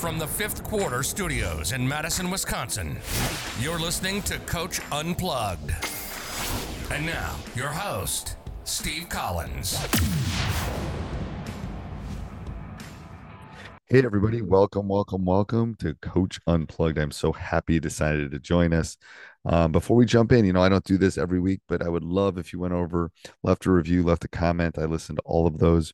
From the fifth quarter studios in Madison, Wisconsin, you're listening to Coach Unplugged. And now, your host, Steve Collins. Hey, everybody. Welcome, welcome, welcome to Coach Unplugged. I'm so happy you decided to join us. Um, before we jump in, you know, I don't do this every week, but I would love if you went over, left a review, left a comment. I listen to all of those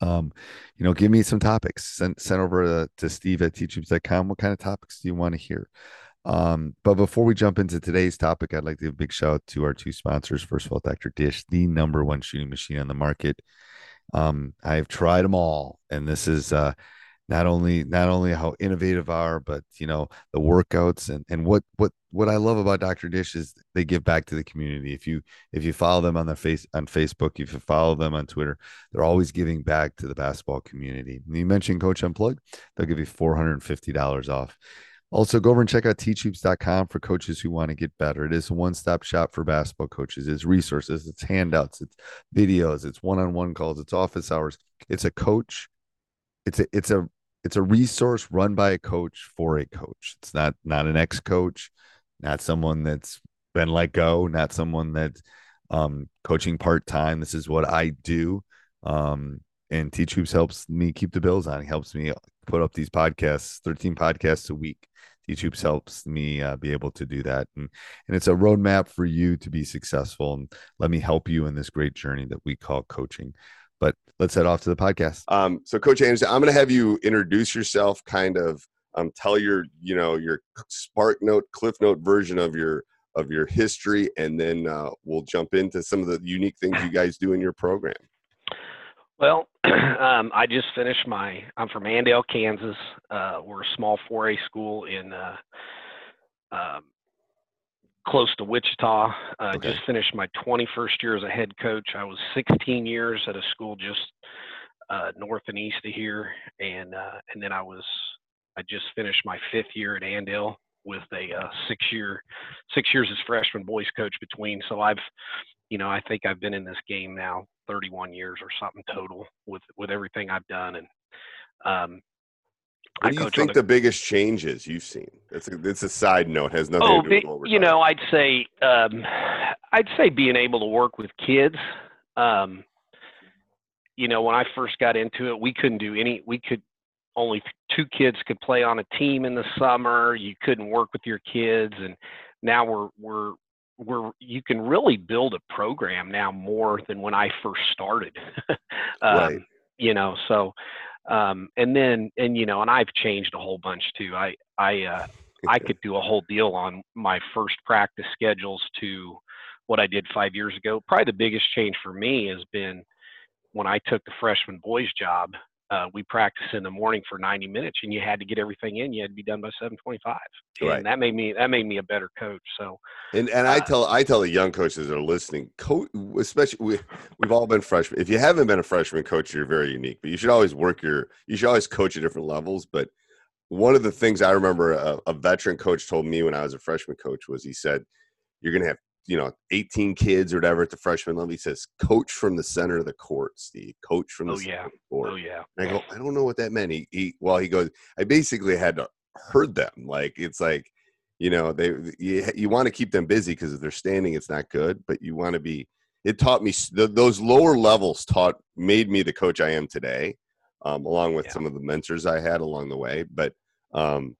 um, you know, give me some topics. Send send over to, to steve at teachhoops.com. What kind of topics do you want to hear? Um, but before we jump into today's topic, I'd like to give a big shout out to our two sponsors. First of all, Dr. Dish, the number one shooting machine on the market. Um, I've tried them all, and this is uh not only not only how innovative are but you know the workouts and and what what what i love about dr dish is they give back to the community if you if you follow them on their face on facebook if you follow them on twitter they're always giving back to the basketball community and you mentioned coach unplugged they'll give you $450 off also, go over and check out teachhoops.com for coaches who want to get better. It is a one stop shop for basketball coaches. It's resources, it's handouts, it's videos, it's one on one calls, it's office hours. It's a coach. It's a it's a it's a resource run by a coach for a coach. It's not not an ex coach, not someone that's been let go, not someone that's um, coaching part time. This is what I do. Um, and Teach Hoops helps me keep the bills on. He helps me put up these podcasts, 13 podcasts a week. Teach Hoops helps me uh, be able to do that. And, and it's a roadmap for you to be successful. And let me help you in this great journey that we call coaching. But let's head off to the podcast. Um, so, Coach Anderson, I'm going to have you introduce yourself, kind of um, tell your, you know, your Spark Note, Cliff Note version of your of your history, and then uh, we'll jump into some of the unique things you guys do in your program. Well, um, I just finished my. I'm from Andale, Kansas. Uh, we're a small 4A school in uh, um, close to Wichita. Uh, okay. Just finished my 21st year as a head coach. I was 16 years at a school just uh, north and east of here, and uh, and then I was I just finished my fifth year at Andale with a uh, six year six years as freshman boys coach between. So I've you know I think I've been in this game now 31 years or something total with with everything I've done and um, what do you think the, the, biggest changes you've seen? It's a, it's a side note, has nothing oh, to do with what we're You know, I'd say um, I'd say being able to work with kids. Um, you know, when I first got into it, we couldn't do any. We could only two kids could play on a team in the summer. You couldn't work with your kids, and now we're we're we're you can really build a program now more than when I first started. um, right. You know, so um, and then and you know and i've changed a whole bunch too. I i uh, i could do a whole deal on my first practice schedules to what i did five years ago. Probably the biggest change for me has been when i took the freshman boys job uh, we practice in the morning for 90 minutes and you had to get everything in you had to be done by 725 right. and that made me that made me a better coach so and and uh, i tell i tell the young coaches that are listening coach especially we, we've all been freshmen if you haven't been a freshman coach you're very unique but you should always work your you should always coach at different levels but one of the things i remember a, a veteran coach told me when i was a freshman coach was he said you're going to have you know 18 kids or whatever at the freshman level. He says, "Coach from the center of the court, Steve. Coach from the oh, yeah. court." Oh yeah. And I go, I don't know what that meant. He, he well, he goes, I basically had to herd them. Like it's like, you know, they you, you want to keep them busy because if they're standing, it's not good. But you want to be. It taught me the, those lower levels taught made me the coach I am today, um, along with yeah. some of the mentors I had along the way. But um,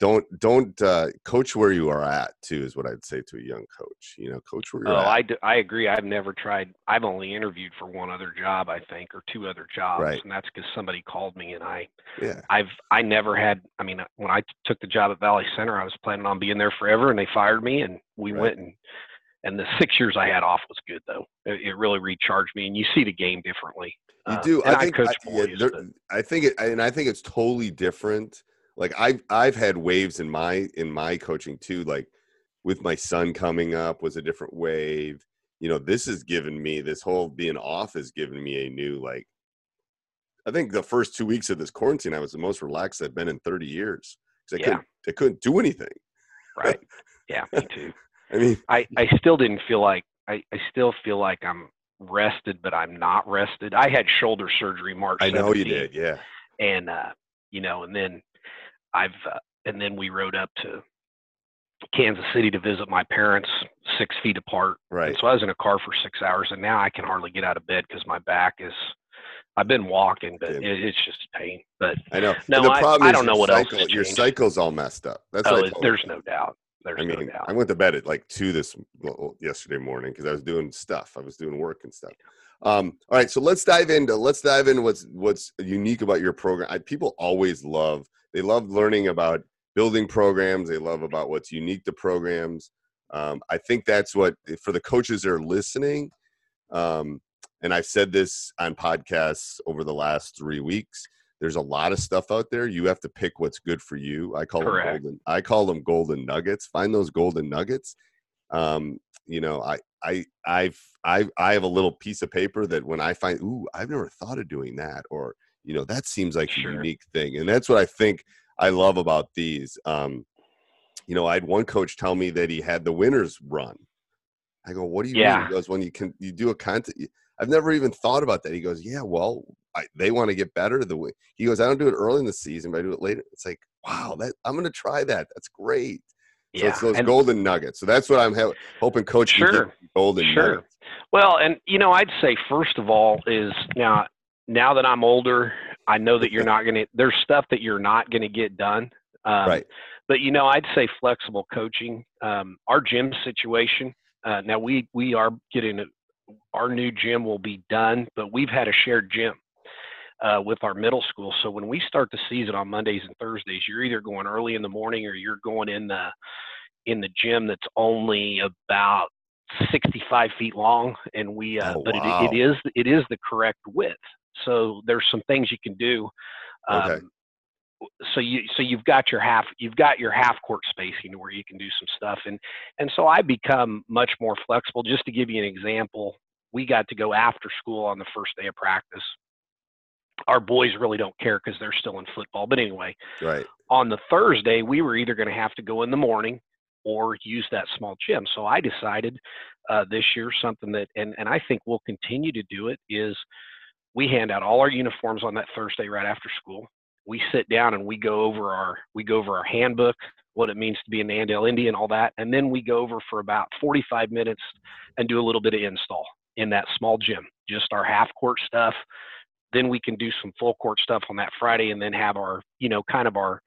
don't don't uh, coach where you are at too is what I'd say to a young coach. You know, coach where you're oh, at. I, do, I agree. I've never tried. I've only interviewed for one other job, I think, or two other jobs, right. and that's because somebody called me, and I, yeah, I've I never had. I mean, when I took the job at Valley Center, I was planning on being there forever, and they fired me, and we right. went and and the six years I had off was good though. It, it really recharged me, and you see the game differently. You Uh, do. and I think. I, yeah, there- I think it, and I think it's totally different. Like I've I've had waves in my in my coaching too. Like with my son coming up was a different wave. You know, this has given me this whole being off has given me a new like. I think the first two weeks of this quarantine, I was the most relaxed I've been in 30 years because I Yeah. couldn't I couldn't do anything. right? Yeah, me too. I mean, I I still didn't feel like I I still feel like I'm rested, but I'm not rested. I had shoulder surgery March. I know you did, yeah. and uh, you know, and then I've uh, and then we rode up to Kansas City to visit my parents, six feet apart. Right. And so I was in a car for six hours, and now I can hardly get out of bed because my back is. I've been walking, but it, it's just pain. But I know. No, the I- problem I don't know what else cycle, has Your cycle's all messed up. That's oh, what I it- told there's no doubt. There's I no doubt. I went to bed at like two this well, yesterday morning because I was doing stuff. I was doing work and stuff. Um, all right, so let's dive into let's dive into what's what's unique about your program. I, people always love they love learning about building programs. They love about what's unique to programs. Um, I think that's what for the coaches that are listening. Um, and I've said this on podcasts over the last three weeks. There's a lot of stuff out there. You have to pick what's good for you. I call Correct. them golden. I call them golden nuggets. Find those golden nuggets. Um, you know, I I I've I I have a little piece of paper that when I find, ooh, I've never thought of doing that, or you know, that seems like Sure. a unique thing, and that's what I think I love about these. Um, you know, I had one coach tell me that he had the winners run. I go, what do you mean? Yeah. He goes, when you can you do a content. I've never even thought about that. He goes, yeah, well, I, they want to get better. The way he goes, I don't do it early in the season, but I do it later. It's like, wow, that I'm going to try that. That's great. So yeah. it's those and- golden nuggets. So that's what I'm ha- hoping Coach Sure. golden Sure. nuggets. Well, and you know, I'd say first of all is now now that I'm older, I know that you're not going to. There's stuff that you're not going to get done. Um, right. But you know, I'd say flexible coaching. Um, our gym situation. Uh, now we we are getting a, our new gym will be done, but we've had a shared gym uh, with our middle school. So when we start the season on Mondays and Thursdays, you're either going early in the morning or you're going in the in the gym that's only about 65 feet long, and we uh, Oh, but wow. it, it is it is the correct width. So there's some things you can do. Um, Okay. So you so you've got your half you've got your half court spacing where you can do some stuff and and so I become much more flexible. Just to give you an example, we got to go after school on the first day of practice. Our boys really don't care because they're still in football. But anyway, Right. on the Thursday, we were either going to have to go in the morning or use that small gym. So I decided uh, this year something that, and, and I think we'll continue to do it, is we hand out all our uniforms on that Thursday right after school. We sit down and we go over our we go over our handbook, what it means to be an Andale Indian, all that, and then we go over for about 45 minutes and do a little bit of install in that small gym, just our half court stuff. Then we can do some full court stuff on that Friday, and then have our you know kind of our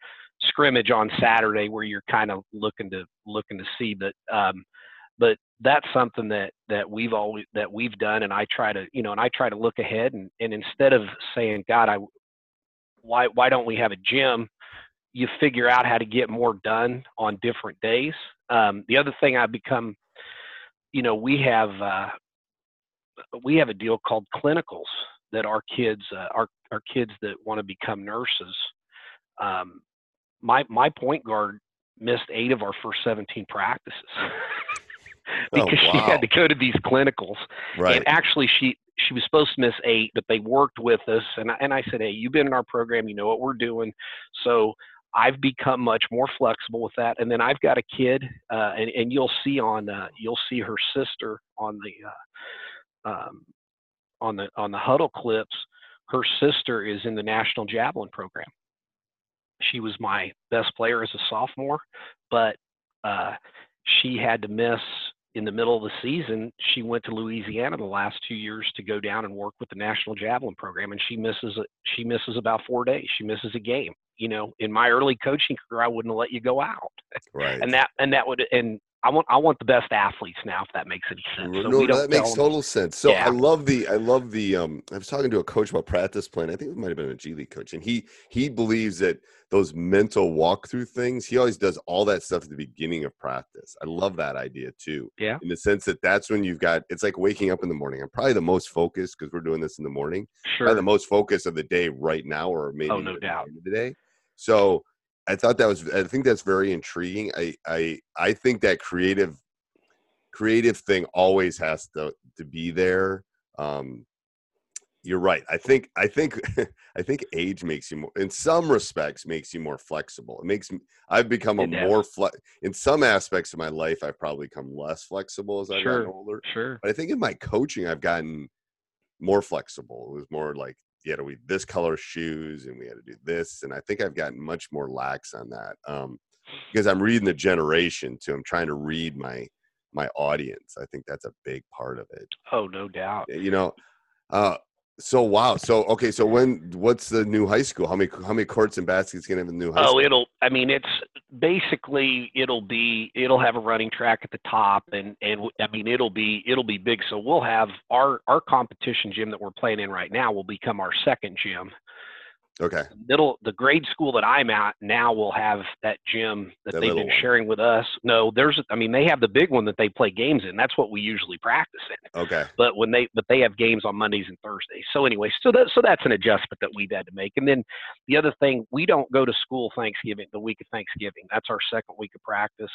scrimmage on Saturday where you're kind of looking to looking to see. But um, but that's something that that we've always that we've done, and I try to you know, and I try to look ahead, and and instead of saying, God, I why why don't we have a gym? You figure out how to get more done on different days. Um, the other thing I've become, you know, we have uh, we have a deal called clinicals that our kids uh, our our kids that want to become nurses. Um, my my point guard missed eight of our first 17 practices Oh, because she had to go to these clinicals. Right. and actually she she was supposed to miss eight but they worked with us. And I, and I said hey you've been in our program. You know what we're doing. So I've become much more flexible with that. And then I've got a kid uh, and and you'll see on uh, you'll see her sister on the uh, um, on the on the huddle clips her sister is in the national javelin program. She was my best player as a sophomore but uh, she had to miss in the middle of the season. She went to Louisiana the last two years to go down and work with the national javelin program, and she misses a, she misses about four days. She misses a game. You know, in my early coaching career, I wouldn't have let you go out, right. and that and that would and I want I want the best athletes now, if that makes any sense. So no, that makes total sense. So Yeah. I love the I love the um I was talking to a coach about practice plan. I think it might have been a G League coach, and he he believes that those mental walkthrough things, he always does all that stuff at the beginning of practice. I love that idea too. Yeah. In the sense that that's when you've got it's like waking up in the morning. I'm probably the most focused because we're doing this in the morning. Sure. Probably the most focused of the day right now, or maybe Oh, no the doubt. of the day. So I thought that was I think that's very intriguing. I I I think that creative creative thing always has to to be there. Um you're right. I think I think I think age makes you more in some respects makes you more flexible. It makes me I've become a more fle- in some aspects of my life I've probably become less flexible as I've Sure. gotten older. Sure. But I think in my coaching, I've gotten more flexible. It was more like, you had to wear this color shoes and we had to do this. And I think I've gotten much more lax on that. Um, because I'm reading the generation too. I'm trying to read my my audience. I think that's a big part of it. Oh, no doubt. You know, uh so wow. So okay, so when what's the new high school? How many how many courts and baskets gonna have in the new high Oh, school? it'll. I mean, it's basically it'll be it'll have a running track at the top, and and I mean it'll be it'll be big. So we'll have our our competition gym that we're playing in right now will become our second gym. Okay. Middle the grade school that I'm at now will have that gym that That they've been one. sharing with us. No, there's I mean they have the big one that they play games in. That's what we usually practice in. Okay. but when they but they have games on Mondays and Thursdays. So anyway, so that so that's an adjustment that we've had to make. And then the other thing, we don't go to school Thanksgiving the week of Thanksgiving. That's our second week of practice.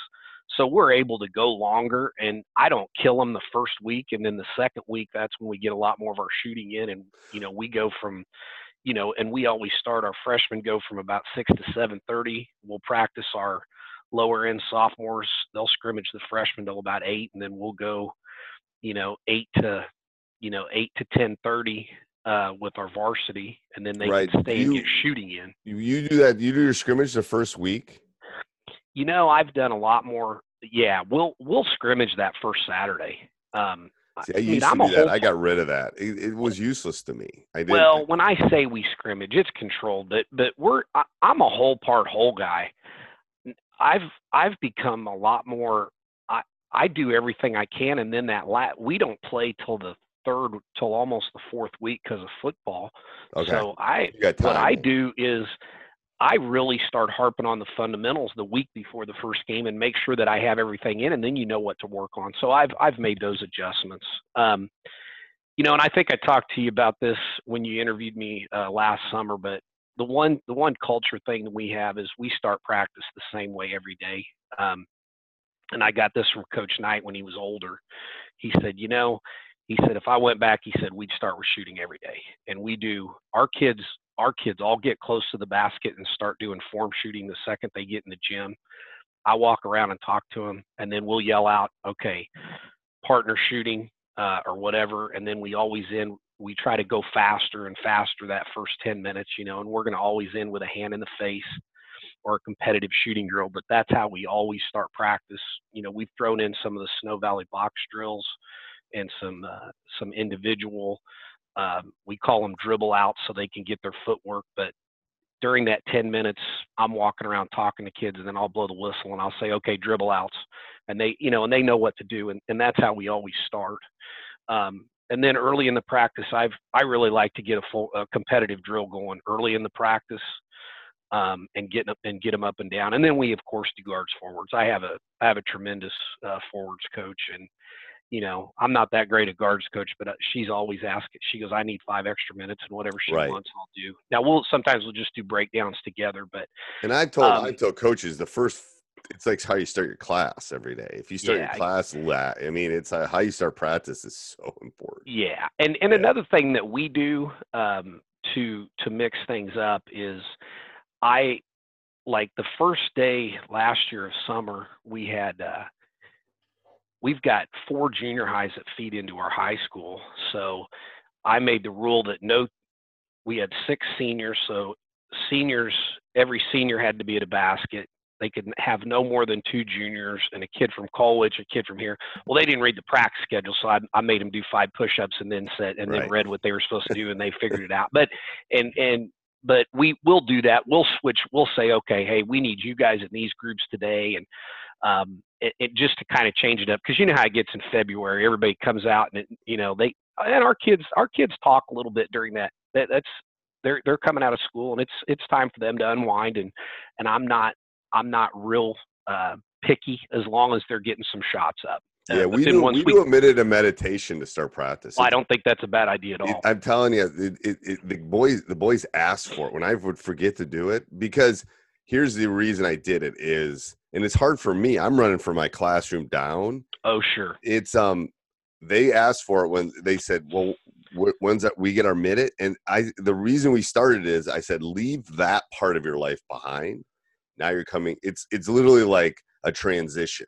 So we're able to go longer and I don't kill them the first week and then the second week that's when we get a lot more of our shooting in and you know, we go from you know, and we always start our freshmen go from about 6 to 7:30. We'll practice our lower end sophomores. They'll scrimmage the freshmen till about 8 and then we'll go you know, eight to, you know, eight to ten thirty uh, with our varsity, and then they Right. can stay and You- get shooting in. You, you do that, you do your scrimmage the first week? You know, I've done a lot more. Yeah, we'll we'll scrimmage that first Saturday. Um, See, I mean, used I'm to do that. I got rid of that. It, it was useless to me. I did. well, when I say we scrimmage, it's controlled, but but we're I, I'm a whole part whole guy. I've I've become a lot more. I I do everything I can, and then that lat we don't play till the third till almost the fourth week because of football. okay. So I what I do is I really start harping on the fundamentals the week before the first game and make sure that I have everything in, and then you know what to work on. So I've I've made those adjustments. Um, you know, and I think I talked to you about this when you interviewed me uh, last summer. But the one the one culture thing that we have is we start practice the same way every day. Um, and I got this from Coach Knight when he was older. He said, you know, he said if I went back, he said we'd start with shooting every day, and we do. Our kids, our kids all get close to the basket and start doing form shooting the second they get in the gym. I walk around and talk to them, and then we'll yell out, "Okay, partner shooting uh, or whatever," and then we always end. We try to go faster and faster that first ten minutes, you know, and we're going to always end with a hand in the face or a competitive shooting drill. But that's how we always start practice. You know, we've thrown in some of the Snow Valley box drills and some uh, some individual. Um, we call them dribble outs so they can get their footwork. But during that 10 minutes, I'm walking around talking to kids, and then I'll blow the whistle and I'll say, "Okay, dribble outs," and they, you know, and they know what to do, and, and that's how we always start. Um, and then early in the practice, I've I really like to get a full a competitive drill going early in the practice, um, and get up and get them up and down. And then we of course do guards forwards. I have a I have a tremendous uh, forwards coach, and you know I'm not that great a guards coach, but uh, she's always asking. She goes, I need five extra minutes, and whatever she Right. wants, I'll do. Now we'll sometimes we'll just do breakdowns together, but And I've told Um, I've told coaches the first it's like how you start your class every day. If you start Yeah. your class la I mean it's uh, how you start practice is so important. Yeah, and and Yeah. another thing that we do um, to to mix things up is, I like the first day last year of summer we had uh, we've got four junior highs that feed into our high school, so I made the rule that no, we had six seniors, so seniors every senior had to be at a basket. They could have no more than two juniors and a kid from Colwich, a kid from here. Well, they didn't read the practice schedule, so I, I made them do five push-ups and then said and Right. then read what they were supposed to do, and they figured it out. But and and but we will do that. We'll switch. We'll say, okay, hey, we need you guys in these groups today, and um, it, it just to kind of change it up because you know how it gets in February. Everybody comes out and it, you know they and our kids our kids talk a little bit during that. that that's they're they're coming out of school and it's it's time for them to unwind and and I'm not I'm not real uh, picky as long as they're getting some shots up. Yeah, Uh, we do, we do a minute of meditation to start practice. I don't think that's a bad idea at It- all. I'm telling you, it, it, it, the boys the boys asked for it when I would forget to do it because here's the reason I did it is, and it's hard for me. I'm running from my classroom down. oh sure. It's um, they asked for it when they said, "Well, wh- when's that we get our minute?" And I, the reason we started is I said, "Leave that part of your life behind. Now you're coming. It's it's literally like a transition."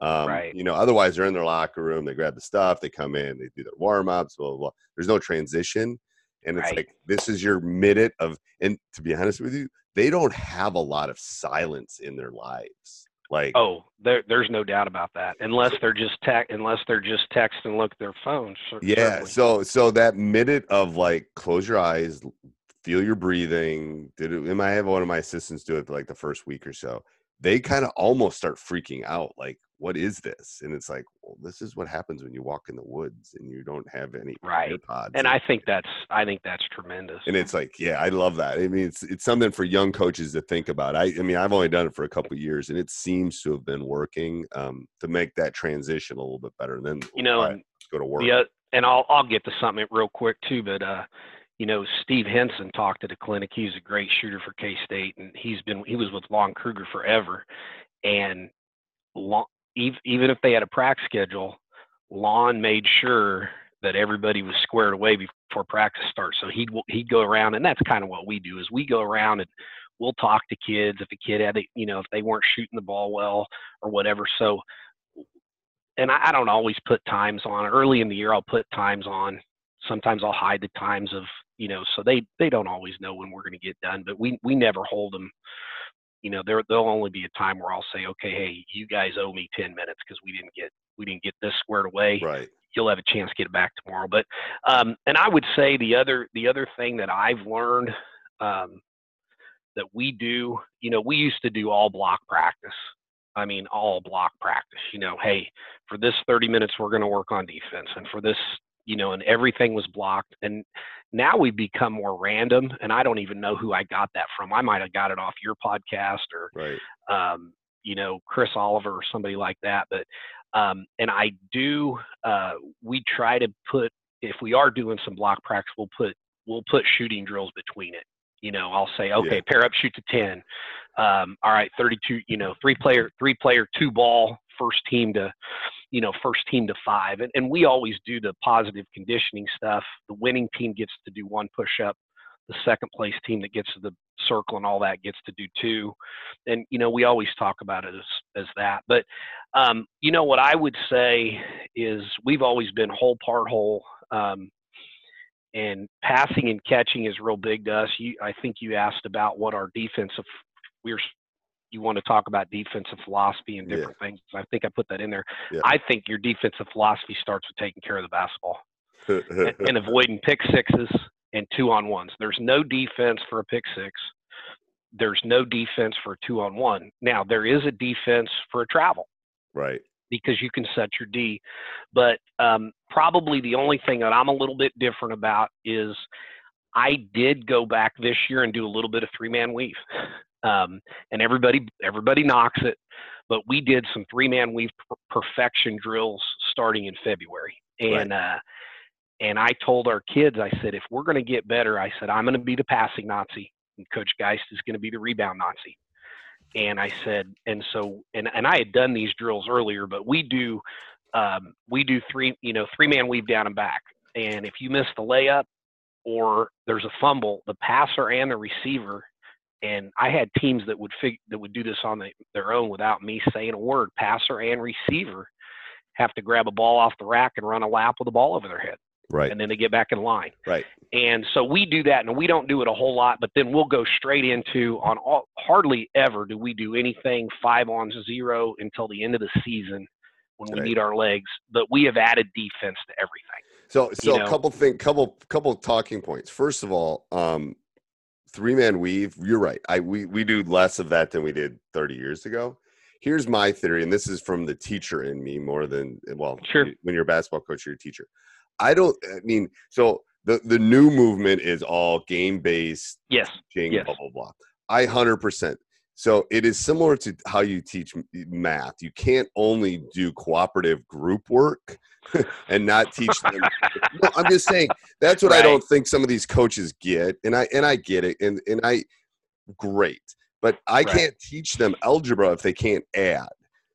Um, Right. You know, otherwise they're in their locker room, they grab the stuff, they come in, they do their warm ups, blah, blah, blah. There's no transition. And it's Right. like, this is your minute of, and to be honest with you, they don't have a lot of silence in their lives. Like, Oh, there there's no doubt about that. Unless they're just tech unless they're just text and look at their phones. yeah. certainly. So, so that minute of like, close your eyes, feel your breathing. Did it, and I have one of my assistants do it like the first week or so. They kind of almost start freaking out. Like, what is this? And it's like, well, this is what happens when you walk in the woods and you don't have any Right. AirPods. and I think that's I think that's tremendous. and it's like, yeah, I love that. I mean, it's it's something for young coaches to think about. I, I mean, I've only done it for a couple of years, and it seems to have been working um, to make that transition a little bit better. And then you know, right, go to work. oth- and I'll I'll get to something real quick too, but uh, you know, Steve Henson talked at a clinic. He's a great shooter for K State, and he's been he was with Lon Kruger forever, and Lon, ev- even if they had a practice schedule, Lon made sure that everybody was squared away before practice starts. So he'd he'd go around, and that's kind of what we do is we go around and we'll talk to kids if a kid had, a, you know, if they weren't shooting the ball well or whatever. So, and I, I don't always put times on. Early in the year, I'll put times on. Sometimes I'll hide the times of, you know, so they they don't always know when we're going to get done. But we we never hold them. You know, there there'll only be a time where I'll say, okay, hey, you guys owe me ten minutes because we didn't get we didn't get this squared away Right. you'll have a chance to get it back tomorrow. But um, and I would say the other the other thing that I've learned um, that we do, you know, we used to do all block practice. I mean, all block practice. You know, hey, for this 30 minutes we're going to work on defense, and for this, you know, and everything was blocked. And now we've become more random, and I don't even know who I got that from. I might have got it off your podcast or Right. um, you know, Chris Oliver or somebody like that. But um, and I do. Uh, we try to put if we are doing some block practice, we'll put we'll put shooting drills between it. You know, I'll say, okay, Yeah. pair up, shoot to ten. Um, all right, thirty-two. You know, three player, three player, two ball, first team to, you know, first team to five. And, and we always do the positive conditioning stuff. The winning team gets to do one push up. The second place team that gets to the circle and all that gets to do two and you know we always talk about it as as that but um you know what i would say is we've always been whole part whole um and passing and catching is real big to us you i think you asked about what our defensive we're you want to talk about defensive philosophy and Yeah. different things i think i put that in there Yeah. i think your defensive philosophy starts with taking care of the basketball and, and avoiding pick sixes and two on ones. There's no defense for a pick six. There's no defense for a two on one. Now there is a defense for a travel right. because you can set your D. But um, probably the only thing that I'm a little bit different about is I did go back this year and do a little bit of three man weave. Um, and everybody everybody knocks it, but we did some three man weave per- perfection drills starting in February. And uh, and I told our kids, I said, if we're going to get better, I said I'm going to be the passing Nazi, and Coach Geist is going to be the rebound Nazi and I said, and so, and, and I had done these drills earlier, but we do, um, we do three, you know, three man weave down and back. And if you miss the layup or there's a fumble, the passer and the receiver, and I had teams that would fig- that would do this on the, their own without me saying a word. Passer and receiver have to grab a ball off the rack and run a lap with the ball over their head, Right. and then they get back in line. Right. And so we do that, and we don't do it a whole lot, but then we'll go straight into on all, hardly ever do we do anything five on zero until the end of the season when we Right. need our legs. But we have added defense to everything. So, so know. a couple thing, couple, couple talking points. First of all, um, three man weave. You're right. I we we do less of that than we did 30 years ago. here's my theory, and this is from the teacher in me more than well, Sure. when you're a basketball coach, you're a teacher. I don't. I mean, so the the new movement is all game based Yes. Yes. blah blah blah. I hundred percent. So it is similar to how you teach math. You can't only do cooperative group work and not teach them. no, I'm just saying that's what I don't think some of these coaches get, and I and I get it, and and I great, but I Right. can't teach them algebra if they can't add.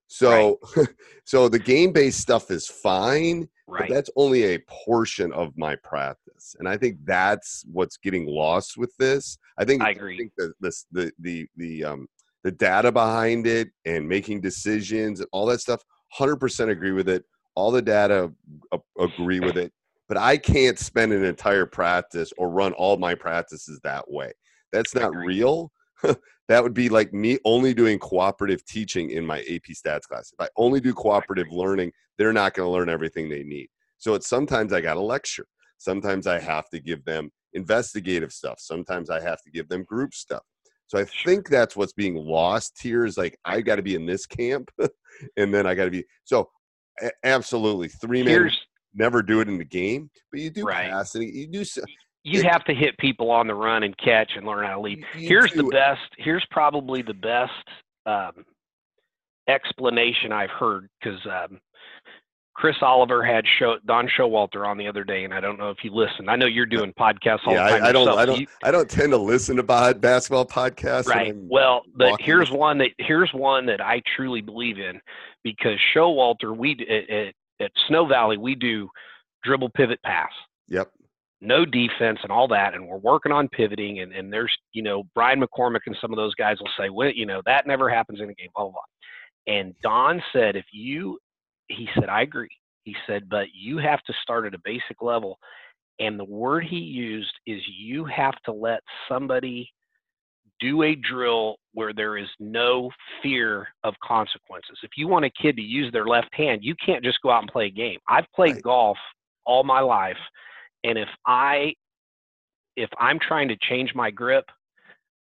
So so the game based stuff is fine, Right. but that's only a portion of my practice and i think that's what's getting lost with this. I think I agree. think the the the the, the um the data behind it and making decisions and all that stuff 100% agree with it. All the data a- agree with it but i can't spend an entire practice or run all my practices that way. That's not real. That would be like me only doing cooperative teaching in my ap stats class. If i only do cooperative learning they're not going to learn everything they need. So it's sometimes I got to lecture. Sometimes I have to give them investigative stuff. Sometimes I have to give them group stuff. So I think that's what's being lost here is like I got to be in this camp and then I got to be so absolutely three never do it in the game, but you do Right. pass and you do you it- have to hit people on the run and catch and learn how to lead. Here's the best. Here's probably the best um, explanation I've heard because um, Chris Oliver had show Don Showalter on the other day, and I don't know if you listened. I know you're doing podcasts all Yeah, the time I, I don't yourself. I don't You- I don't tend to listen to bod- basketball podcasts. right. Well, but here's one that here's one that I truly believe in because Showalter, we at, at, at Snow Valley we do dribble pivot pass. Yep. no defense and all that, and we're working on pivoting. And, and there's, you know, Brian McCormick and some of those guys will say, well, you know, that never happens in a game, blah, blah, blah. And Don said, if you, he said, I agree. He said, but you have to start at a basic level. And the word he used is you have to let somebody do a drill where there is no fear of consequences. If you want a kid to use their left hand, you can't just go out and play a game. I've played Right. golf all my life and if i if i'm trying to change my grip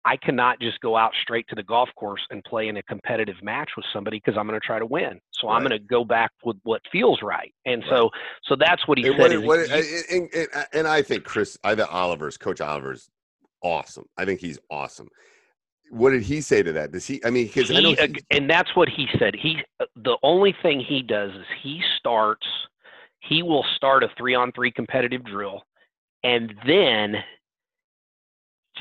i cannot just go out straight to the golf course and play in a competitive match with somebody because i'm going to try to win so i'm going to go back with what feels right and so so that's what he And said what, what, and, and, and I think Chris, I think Oliver's coach Oliver's awesome. I think he's awesome. What did he say to that? Does he? I mean, because I know he, uh, and that's what he said. He uh, the only thing he does is he starts. He will start a three on three competitive drill, and then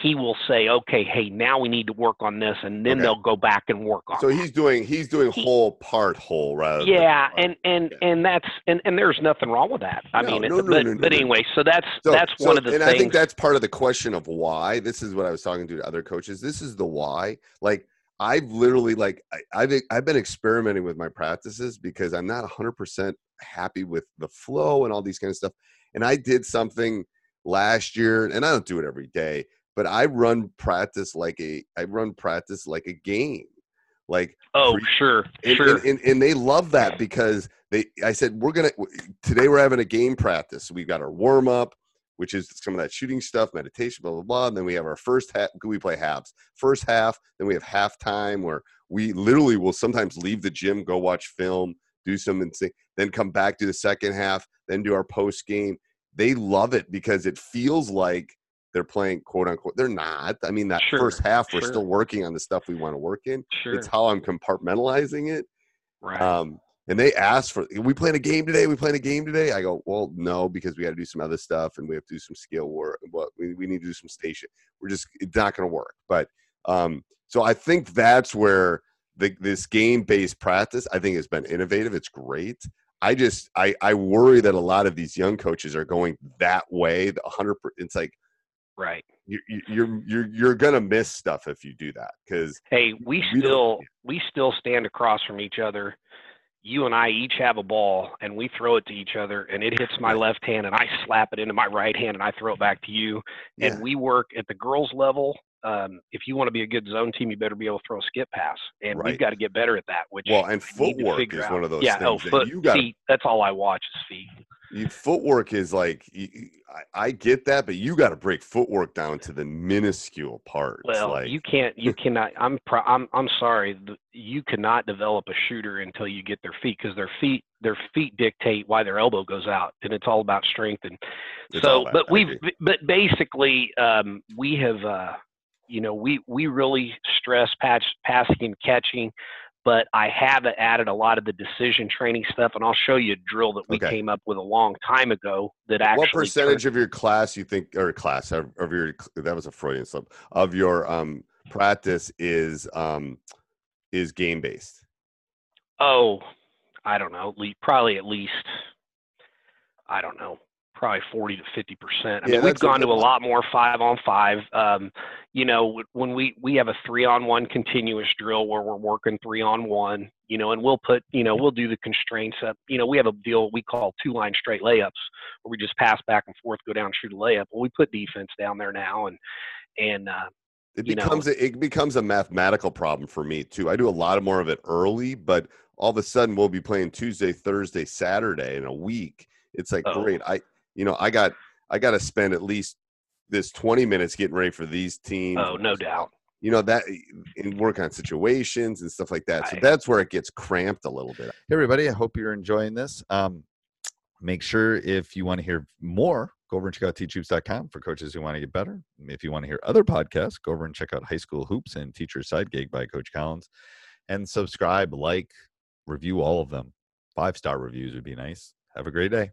he will say, "Okay, hey, now we need to work on this," and then Okay. they'll go back and work on. so that. he's doing he's doing He- whole part whole rather. yeah, and and Yeah. and that's and and there's nothing wrong with that. I No, mean, it- no, but no, no, but anyway, so that's So- that's so- one of the things. and things. I think that's part of the question of why. This is what I was talking to other coaches. This is the why. Like I've literally like I, I've I've been experimenting with my practices because I'm not 100 percent happy with the flow and all these kind of stuff. And I did something last year, and I don't do it every day, but I run practice like a I run practice like a game. Like oh, pre- sure, and, sure. and, and, and they love that because they i said we're gonna today we're having a game practice we've got our warm up which is some of that shooting stuff meditation blah blah blah and then we have our first half we play halves first half then we have halftime where we literally will sometimes leave the gym go watch film do some insane then come back do the second half then do our post game they love it because it feels like they're playing quote unquote they're not i mean that Sure, first half we're sure. still working on the stuff we want to work in sure, it's how i'm compartmentalizing it right. um, and they asked for, we playing a game today? we playing a game today? I go, well, no, because we got to do some other stuff and we have to do some skill work. But we, we need to do some station. We're just, it's not going to work. But um, so I think that's where the, this game based practice, I think, has been innovative. It's great. I just, I, I worry that a lot of these young coaches are going that way. The hundred, it's like right. you, you- you're, you're, you're gonna miss stuff if you do that because Hey, we We still we still stand across from each other. You and I each have a ball, and we throw it to each other, and it hits my left hand, and I slap it into my right hand, and I throw it back to you. yeah, And we work at the girls' level. Um, if you want to be a good zone team, you better be able to throw a skip pass, and Right. we've got to get better at that. Which well, and we need to footwork is out. one of those yeah, things oh, foot, you got. feet. That's all I watch is feet. You, footwork is like you, I, I, get that, but you got to break footwork down to the minuscule parts. Well, like, you can't. You cannot. I'm. Pro, I'm. I'm sorry. You cannot develop a shooter until you get their feet because their feet. Their feet dictate why their elbow goes out, and it's all about strength. And It's so, about- but we've. But basically, um, we have. Uh, you know, we we really stress patch passing and catching. But I have added a lot of the decision training stuff, and I'll show you a drill that we Okay. came up with a long time ago. That actually what percentage of your class you think, or class of, of your that was a Freudian slip of your um practice is um is game based? oh, I don't know, probably at least, I don't know, probably 40 to 50 percent. I Yeah, mean, we've that's a gone to a lot more five on five. Um, you know, when we we have a three on one continuous drill where we're working three on one. You know, and we'll put, you know, we'll do the constraints up. You know, we have a deal we call two line straight layups, where we just pass back and forth, go down, shoot a layup. Well, we put defense down there now, and and uh, It You know- becomes a, it becomes a mathematical problem for me too. I do a lot more of it early, but all of a sudden we'll be playing Tuesday, Thursday, Saturday in a week. It's like Oh. great. I you know I got I got to spend at least this 20 minutes getting ready for these teams. oh, no doubt. You know that and work on situations and stuff like that. So Right. that's where it gets cramped a little bit. Hey, everybody. I hope you're enjoying this. Um, make sure if you want to hear more, go over and check out teachhoops.com for coaches who want to get better. If you want to hear other podcasts, go over and check out High School Hoops and Teacher Side Gig by Coach Collins. And subscribe, like, review all of them. Five star reviews would be nice. Have a great day.